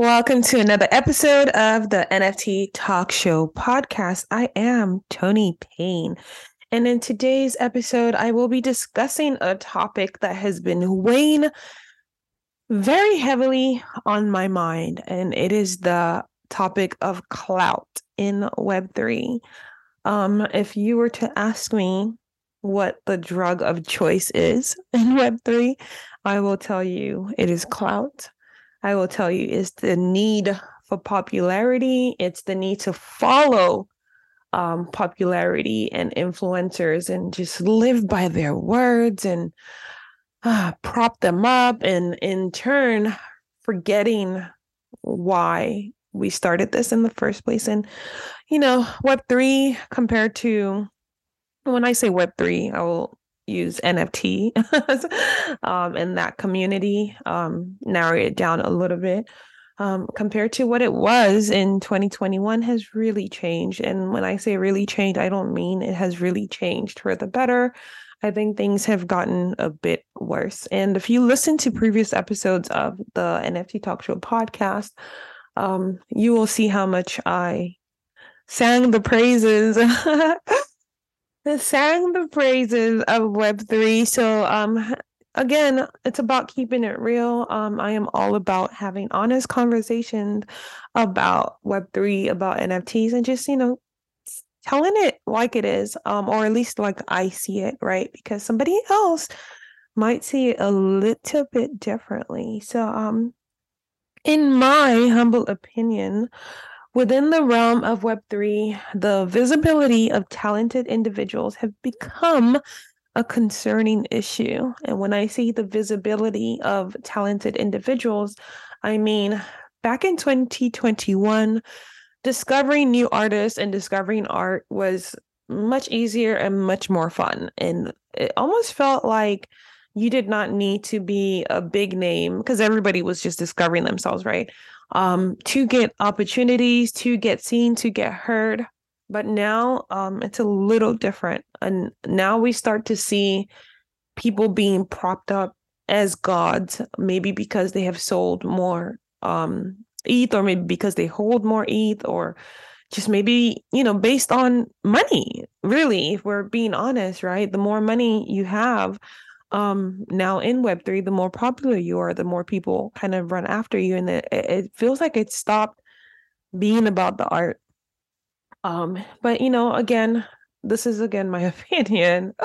Welcome to another episode of the NFT Talk Show podcast. I am Tony Payne. And in today's episode, I will be discussing a topic that has been weighing very heavily on my mind, and it is the topic of clout in Web3. Um, if you were to ask me what the drug of choice is in Web3, I will tell you it is clout. I will tell you is the need for popularity. It's the need to follow um, popularity and influencers and just live by their words and uh, prop them up. And in turn, forgetting why we started this in the first place. And, you know, Web3 compared to when I say Web3, I will use NFT um, in that community, um, narrow it down a little bit. Um, compared to what it was in 2021 has really changed. And when I say really changed, I don't mean it has really changed for the better. I think things have gotten a bit worse. And if you listen to previous episodes of the NFT Talk Show podcast, um, you will see how much I sang the praises sang the praises of Web3. So, um, again, it's about keeping it real. Um, I am all about having honest conversations about Web3, about NFTs, and just, you know, telling it like it is, um, or at least like I see it, right? Because somebody else might see it a little bit differently. So, um, in my humble opinion, Within the realm of Web3, the visibility of talented individuals have become a concerning issue. And when I say the visibility of talented individuals, I mean back in 2021, discovering new artists and discovering art was much easier and much more fun. And it almost felt like you did not need to be a big name because everybody was just discovering themselves, right? Um, to get opportunities, to get seen, to get heard. But now um, it's a little different. And now we start to see people being propped up as gods, maybe because they have sold more um, ETH, or maybe because they hold more ETH, or just maybe, you know, based on money, really, if we're being honest, right? The more money you have, um now in web3 the more popular you are the more people kind of run after you and it, it feels like it stopped being about the art. Um but you know again this is again my opinion.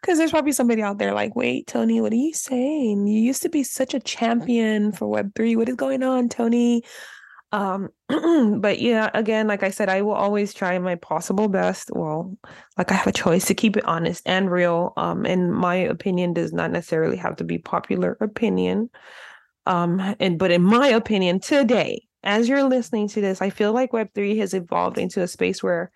Because there's probably somebody out there like wait tony what are you saying? You used to be such a champion for web3 what is going on tony um but yeah again like i said i will always try my possible best. Well like i have a choice to keep it honest and real. Um and my opinion does not necessarily have to be popular opinion. Um and but in my opinion today as you're listening to this i feel like web3 has evolved into a space where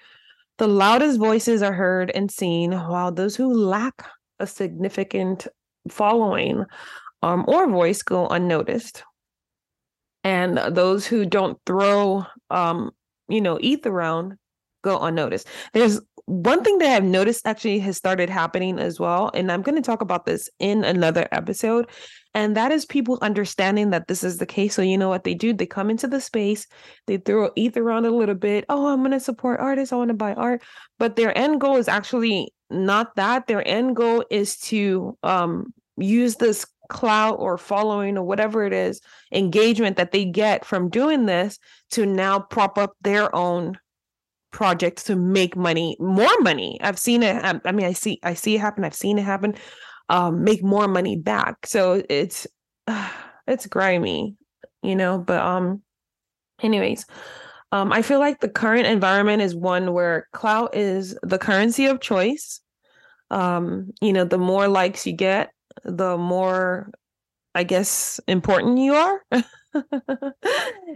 the loudest voices are heard and seen while those who lack a significant following um, or voice go unnoticed and those who don't throw um you know ETH around go unnoticed. There's one thing that i've noticed actually has started happening as well and i'm going to talk about this in another episode and that is people understanding that this is the case. So you know what they do? They come into the space they throw ETH around a little bit oh i'm going to support artists i want to buy art but their end goal is actually not that. Their end goal is to um use this clout or following or whatever it is engagement that they get from doing this to now prop up their own projects to make money more money. I've seen it i mean i see i see it happen i've seen it happen um make more money back. So it's uh, it's grimy you know but um anyways um i feel like the current environment is one where clout is the currency of choice. Um you know the more likes you get the more I guess important you are.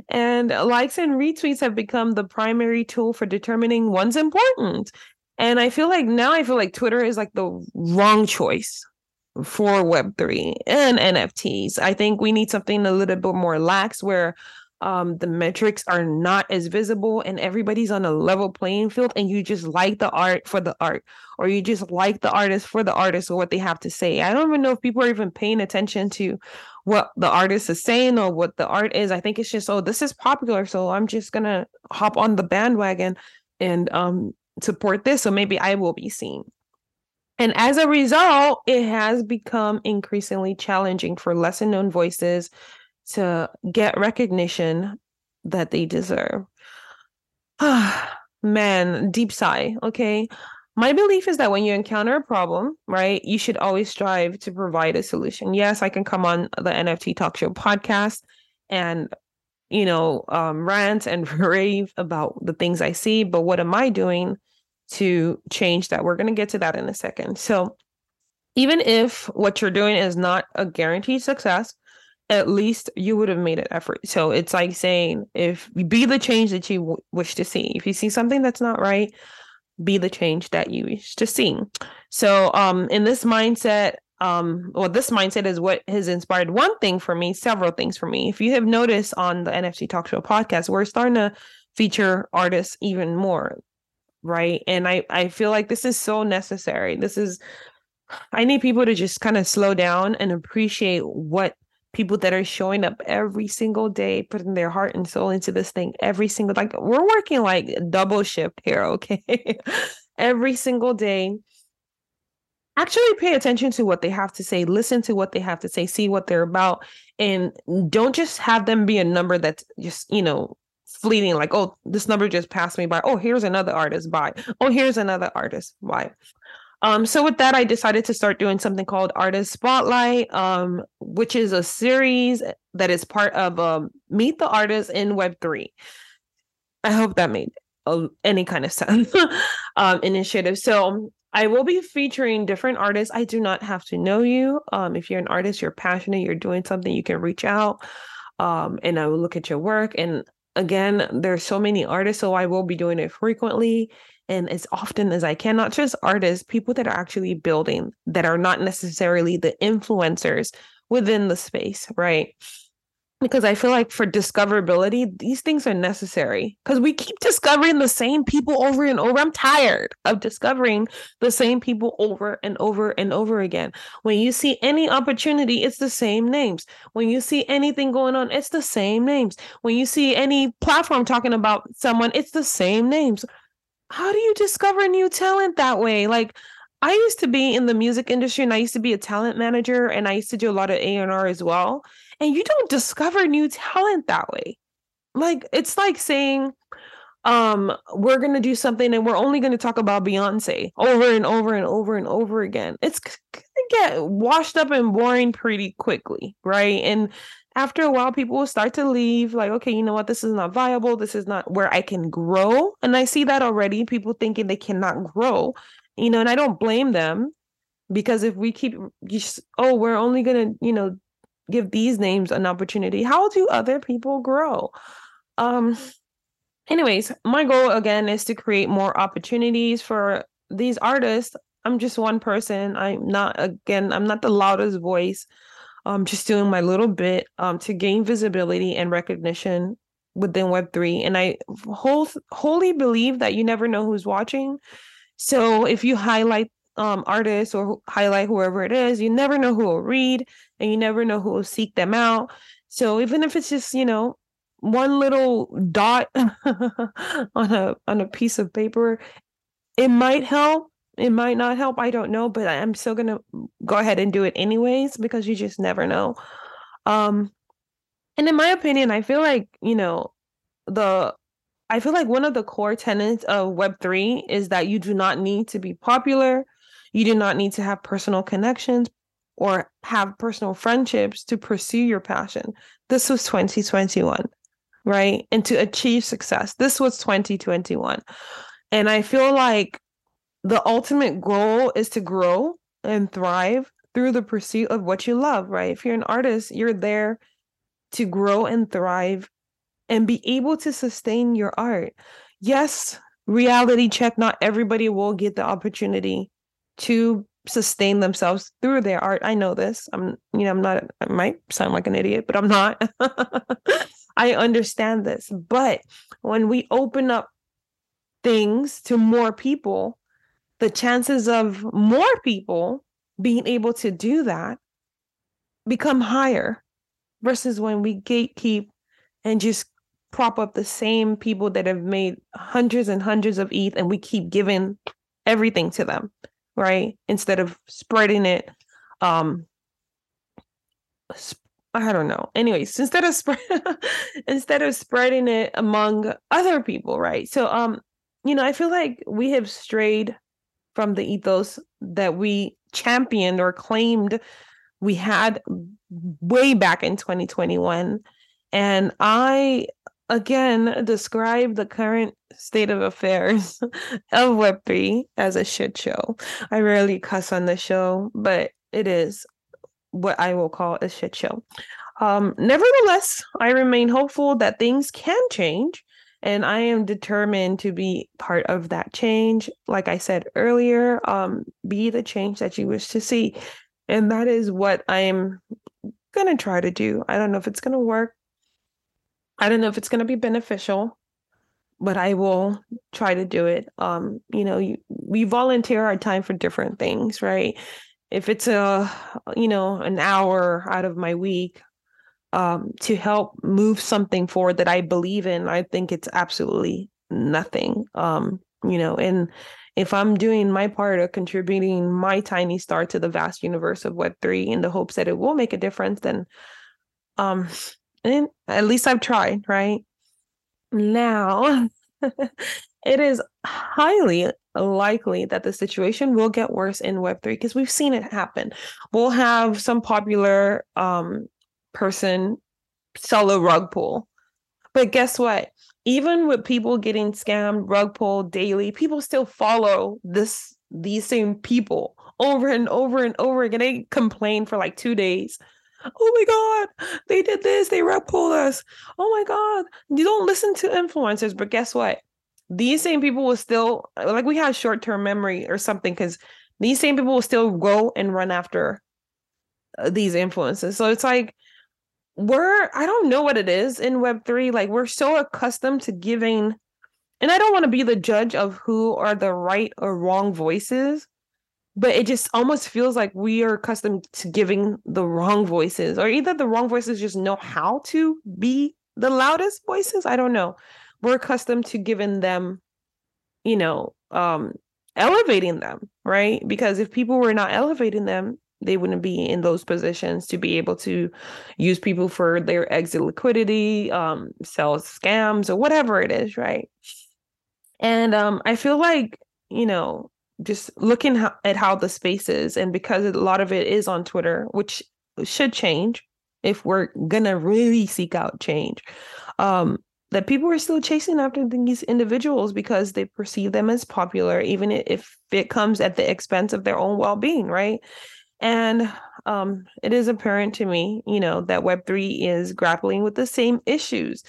and likes and retweets have become the primary tool for determining one's important. And I feel like now I feel like Twitter is like the wrong choice for Web3 and NFTs. I think we need something a little bit more lax where um, the metrics are not as visible and everybody's on a level playing field and you just like the art for the art or you just like the artist for the artist or what they have to say. I don't even know if people are even paying attention to what the artist is saying or what the art is. I think it's just, oh, this is popular. So I'm just gonna hop on the bandwagon and um support this. So maybe I will be seen. And as a result, it has become increasingly challenging for lesser known voices to get recognition that they deserve. Ah man, deep sigh. Okay. My belief is that when you encounter a problem, right, you should always strive to provide a solution. Yes, I can come on the NFT Talk Show podcast and, you know, um, rant and rave about the things I see, but what am I doing to change that? We're going to get to that in a second. So, even if what you're doing is not a guaranteed success, at least you would have made an effort. So it's like saying, if be the change that you w- wish to see. If you see something that's not right, be the change that you wish to see. So, um, in this mindset, um, well, this mindset is what has inspired one thing for me, several things for me. If you have noticed on the NFT Talk Show podcast, we're starting to feature artists even more, right? And I I feel like this is so necessary. This is I need people to just kind of slow down and appreciate what people that are showing up every single day, putting their heart and soul into this thing every single like we're working like double shift here, okay? every single day. Actually pay attention to what they have to say, listen to what they have to say, see what they're about, and don't just have them be a number that's just, you know, fleeting like oh this number just passed me by oh here's another artist by oh here's another artist by um, so with that, I decided to start doing something called Artist Spotlight, um, which is a series that is part of um, Meet the Artist in Web3. I hope that made uh, any kind of sense um, initiative. So I will be featuring different artists. I do not have to know you. Um, if you're an artist, you're passionate, you're doing something, you can reach out um, and I will look at your work. And again, there's so many artists, so I will be doing it frequently and as often as I can, not just artists, people that are actually building that are not necessarily the influencers within the space, right? Because I feel like for discoverability, these things are necessary because we keep discovering the same people over and over. I'm tired of discovering the same people over and over and over again. When you see any opportunity, it's the same names. When you see anything going on, it's the same names. When you see any platform talking about someone, it's the same names how do you discover new talent that way? Like I used to be in the music industry and I used to be a talent manager and I used to do a lot of A&R as well. And you don't discover new talent that way. Like it's like saying um we're going to do something and we're only going to talk about Beyonce over and over and over and over again. It's going to get washed up and boring pretty quickly, right? And after a while people will start to leave like okay you know what? This is not viable. This is not where i can grow. And i see that already people thinking they cannot grow you know and i don't blame them because if we keep just oh we're only going to you know give these names an opportunity how do other people grow? Um anyways my goal again is to create more opportunities for these artists. I'm just one person. I'm not again i'm not the loudest voice um, just doing my little bit um, to gain visibility and recognition within Web3. And I whole, wholly believe that you never know who's watching. So if you highlight um, artists or highlight whoever it is, you never know who will read and you never know who will seek them out. So even if it's just, you know, one little dot on a on a piece of paper, it might help it might not help i don't know but i'm still gonna go ahead and do it anyways because you just never know. Um and in my opinion i feel like you know the i feel like one of the core tenets of web3 is that you do not need to be popular. You do not need to have personal connections or have personal friendships to pursue your passion. This was 2021 right? And to achieve success. This was 2021 and i feel like the ultimate goal is to grow and thrive through the pursuit of what you love, right? If you're an artist, you're there to grow and thrive and be able to sustain your art. Yes, reality check, not everybody will get the opportunity to sustain themselves through their art. I know this. I'm, you know, I'm not, I might sound like an idiot, but I'm not. I understand this. But when we open up things to more people, the chances of more people being able to do that become higher versus when we gatekeep and just prop up the same people that have made hundreds and hundreds of ETH and we keep giving everything to them, right? Instead of spreading it um I don't know. Anyways, instead of spread instead of spreading it among other people, right? So um you know, I feel like we have strayed from the ethos that we championed or claimed we had way back in 2021 and I again describe the current state of affairs of Web3 as a shit show. I rarely cuss on the show, but it is what I will call a shit show. Um, nevertheless, I remain hopeful that things can change, and I am determined to be part of that change. Like I said earlier, um, be the change that you wish to see. And that is what I'm going to try to do. I don't know if it's going to work. I don't know if it's going to be beneficial, but I will try to do it. Um, you know, you, we volunteer our time for different things, right? If it's a, you know, an hour out of my week um, to help move something forward that I believe in, I think it's absolutely nothing. Um, you know, and if I'm doing my part of contributing my tiny star to the vast universe of Web3 in the hopes that it will make a difference, then um, and at least I've tried, right? Now, it is highly likely that the situation will get worse in Web3 because we've seen it happen. We'll have some popular um, person a rug pull. But guess what? Even with people getting scammed, rug pull daily, people still follow this these same people over and over and over again. They complain for like two days oh my god they did this they rug pulled us oh my god you don't listen to influencers but guess what these same people will still like we have short-term memory or something because these same people will still go and run after uh, these influences so it's like we're i don't know what it is in web3 like we're so accustomed to giving and i don't want to be the judge of who are the right or wrong voices but it just almost feels like we are accustomed to giving the wrong voices or either the wrong voices just know how to be the loudest voices i don't know. We're accustomed to giving them you know um elevating them right? Because if people were not elevating them they wouldn't be in those positions to be able to use people for their exit liquidity um sell scams or whatever it is right? And um i feel like you know just looking at how the space is and because a lot of it is on twitter which should change if we're gonna really seek out change um that people are still chasing after these individuals because they perceive them as popular even if it comes at the expense of their own well-being right and um it is apparent to me you know that web3 is grappling with the same issues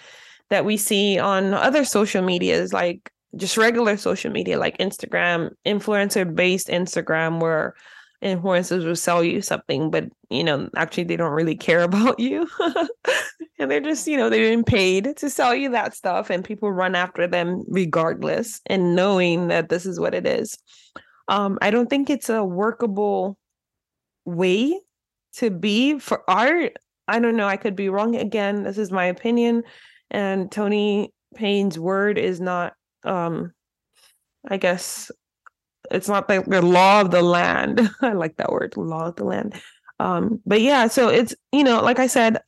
that we see on other social medias like just regular social media like Instagram, influencer based Instagram where influencers will sell you something, but you know, actually they don't really care about you. and they're just, you know, they're being paid to sell you that stuff and people run after them regardless and knowing that this is what it is. Um, I don't think it's a workable way to be for art. I don't know. I could be wrong again. This is my opinion. And Tony Payne's word is not um I guess it's not the law of the land. I like that word, law of the land. Um, but yeah, so it's you know, like I said,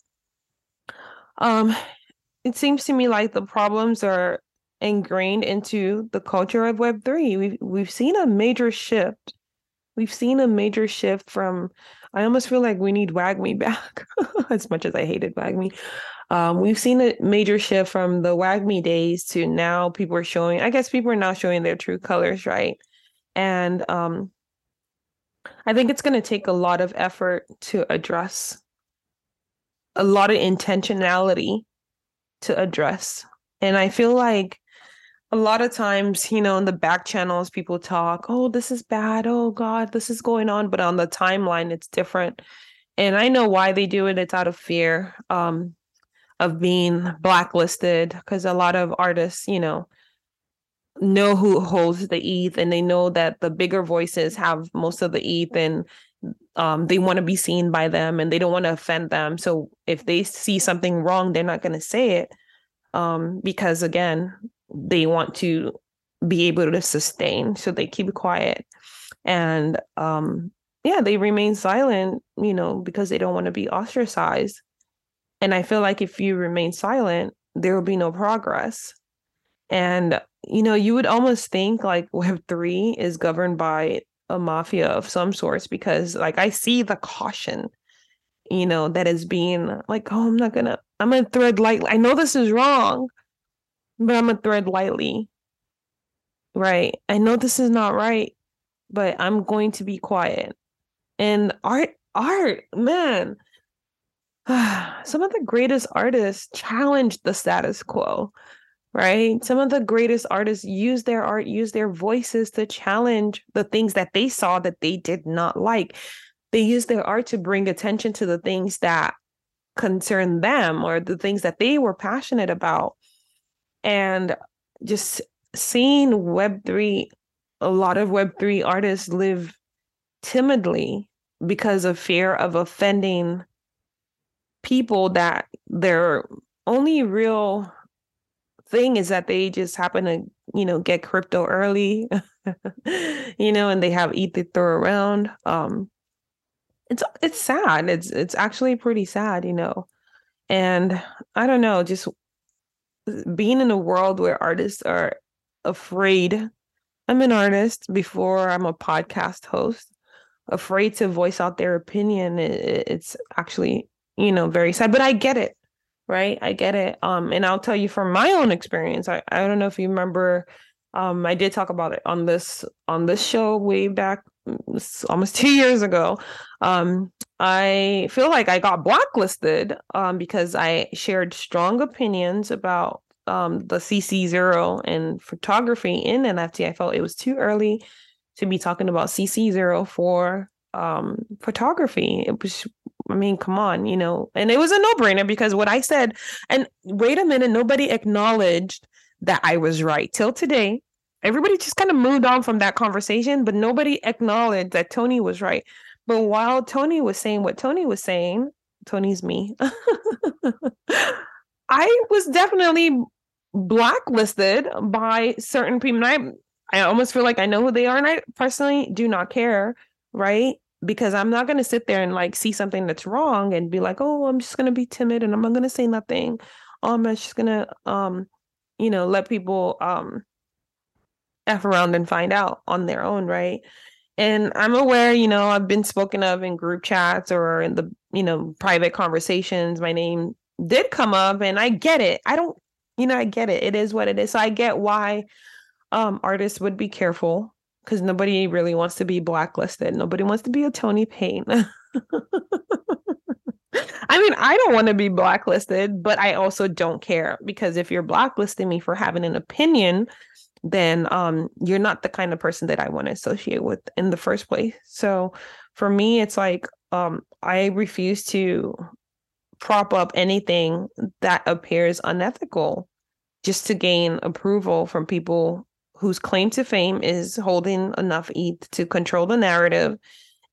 um, it seems to me like the problems are ingrained into the culture of Web three. We've we've seen a major shift. We've seen a major shift from. I almost feel like we need WAGMI back, as much as I hated WAGMI. Um, we've seen a major shift from the WAGMI days to now people are showing, I guess people are now showing their true colors, right? And um, I think it's going to take a lot of effort to address a lot of intentionality to address. And I feel like a lot of times, you know, in the back channels, people talk, oh, this is bad. Oh, God, this is going on. But on the timeline, it's different. And I know why they do it. It's out of fear um, of being blacklisted because a lot of artists, you know, know who holds the ETH and they know that the bigger voices have most of the ETH and um, they want to be seen by them and they don't want to offend them. So if they see something wrong, they're not going to say it um, because, again, they want to be able to sustain. So they keep quiet. And um, yeah, they remain silent, you know, because they don't want to be ostracized. And I feel like if you remain silent, there will be no progress. And, you know, you would almost think like Web3 is governed by a mafia of some sorts because like I see the caution, you know, that is being like, oh, I'm not gonna, I'm gonna thread lightly. I know this is wrong, but I'm gonna thread lightly. Right. I know this is not right, but I'm going to be quiet. And art, art, man. Some of the greatest artists challenge the status quo right? Some of the greatest artists use their art, use their voices to challenge the things that they saw that they did not like. They use their art to bring attention to the things that concern them or the things that they were passionate about. And just seeing Web3, a lot of Web3 artists live timidly because of fear of offending people that their only real thing is that they just happen to, you know, get crypto early, you know, and they have ETH to throw around. Um, it's it's sad. It's it's actually pretty sad, you know. And I don't know, just being in a world where artists are afraid. I'm an artist before I'm a podcast host, afraid to voice out their opinion. It's actually, you know, very sad, but I get it right? I get it. Um, and I'll tell you from my own experience. I, I don't know if you remember, um, I did talk about it on this on this show way back almost two years ago. Um, I feel like I got blacklisted um, because I shared strong opinions about um, the CC zero and photography in NFT. I felt it was too early to be talking about CC zero for um, photography. It was I mean, come on, you know. And it was a no-brainer because what I said, and wait a minute, nobody acknowledged that I was right till today. Everybody just kind of moved on from that conversation, but nobody acknowledged that Tony was right. But while Tony was saying what Tony was saying, Tony's me. I was definitely blacklisted by certain people. I I almost feel like I know who they are, and I personally do not care, right? because I'm not going to sit there and like see something that's wrong and be like, oh, I'm just going to be timid and I'm not going to say nothing. Oh, I'm just going to, um, you know, let people um, F around and find out on their own, right? And I'm aware, you know, I've been spoken of in group chats or in the, you know, private conversations. My name did come up and I get it. I don't, you know, I get it. It is what it is. So I get why um, artists would be careful because nobody really wants to be blacklisted. Nobody wants to be a Tony Payne. I mean, I don't want to be blacklisted, but I also don't care because if you're blacklisting me for having an opinion, then um, you're not the kind of person that I want to associate with in the first place. So for me, it's like um, I refuse to prop up anything that appears unethical just to gain approval from people whose claim to fame is holding enough ETH to control the narrative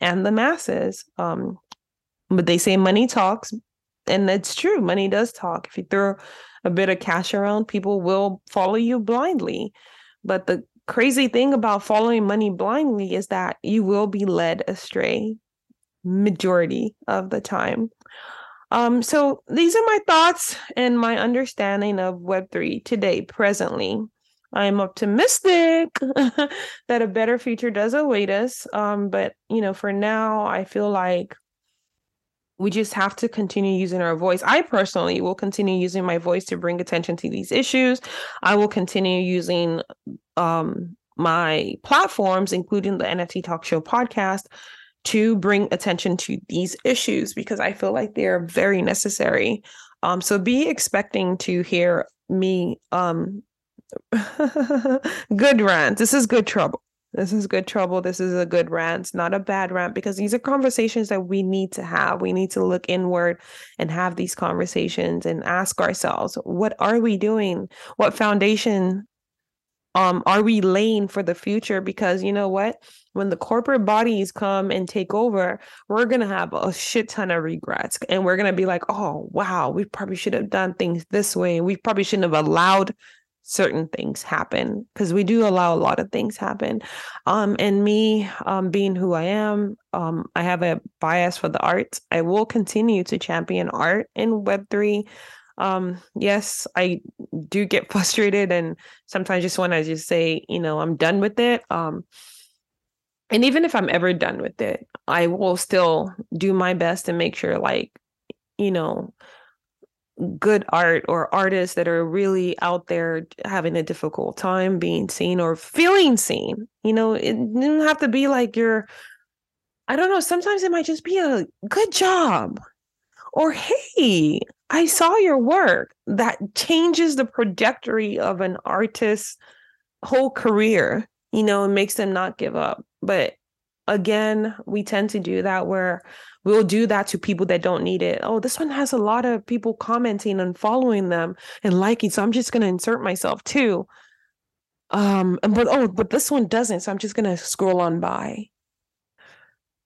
and the masses. Um, but they say money talks, and it's true. Money does talk. If you throw a bit of cash around, people will follow you blindly. But the crazy thing about following money blindly is that you will be led astray majority of the time. Um, so these are my thoughts and my understanding of Web3 today, presently. I'm optimistic that a better future does await us. Um, but you know, for now, I feel like we just have to continue using our voice. I personally will continue using my voice to bring attention to these issues. I will continue using um, my platforms, including the NFT Talk Show podcast, to bring attention to these issues because I feel like they're very necessary. Um, so be expecting to hear me um good rant. This is good trouble. This is good trouble. This is a good rant, not a bad rant, because these are conversations that we need to have. We need to look inward and have these conversations and ask ourselves, what are we doing? What foundation um are we laying for the future? Because you know what? When the corporate bodies come and take over, we're gonna have a shit ton of regrets. And we're gonna be like, oh wow, we probably should have done things this way. We probably shouldn't have allowed certain things happen because we do allow a lot of things happen. Um and me um being who i am um i have a bias for the arts. I will continue to champion art in web3 um yes i do get frustrated and sometimes just want to just say you know i'm done with it. Um and even if i'm ever done with it i will still do my best and make sure like you know good art or artists that are really out there having a difficult time being seen or feeling seen. You know, it doesn't have to be like you're, I don't know, sometimes it might just be a good job or hey, I saw your work. That changes the trajectory of an artist's whole career, you know, and makes them not give up. But again, we tend to do that where we'll do that to people that don't need it. Oh, this one has a lot of people commenting and following them and liking, so I'm just going to insert myself too. Um, but oh, but this one doesn't, so I'm just going to scroll on by.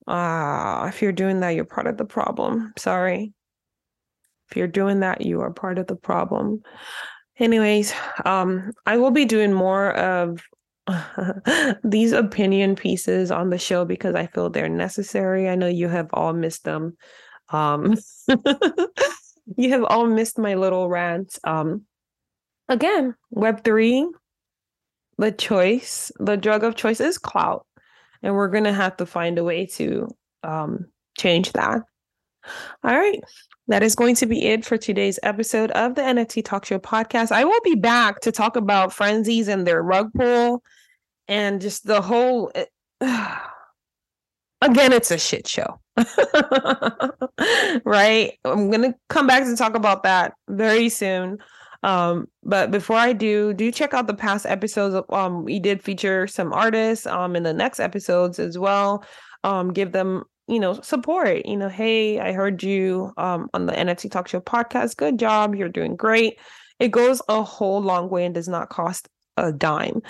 Ah, if you're doing that, you're part of the problem. Sorry. If you're doing that, you are part of the problem. Anyways, um, I will be doing more of these opinion pieces on the show because I feel they're necessary. I know you have all missed them. Um, you have all missed my little rants. Um, again, Web3, the choice, the drug of choice is clout. And we're going to have to find a way to um, change that. All right. That is going to be it for today's episode of the NFT Talk Show podcast. I will be back to talk about frenzies and their rug pull and just the whole. Again, it's a shit show. right? I'm going to come back to talk about that very soon. Um, but before I do, do check out the past episodes. Um, we did feature some artists um in the next episodes as well. Um, give them you know, support. You know, hey, I heard you um, on the NFT Talk Show podcast. Good job. You're doing great. It goes a whole long way and does not cost a dime.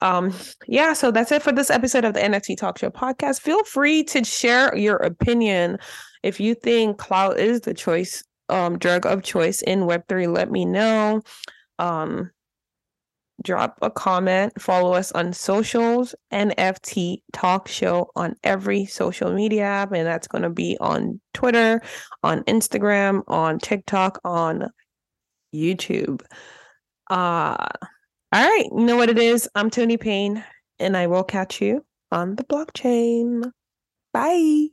Um, yeah, so that's it for this episode of the NFT Talk Show podcast. Feel free to share your opinion. If you think clout is the choice, um, drug of choice in Web3, let me know. Um, drop a comment, follow us on socials, NFT Talk Show on every social media app. And that's going to be on Twitter, on Instagram, on TikTok, on YouTube. Uh, all right. You know what it is? I'm Tony Payne, and I will catch you on the blockchain. Bye.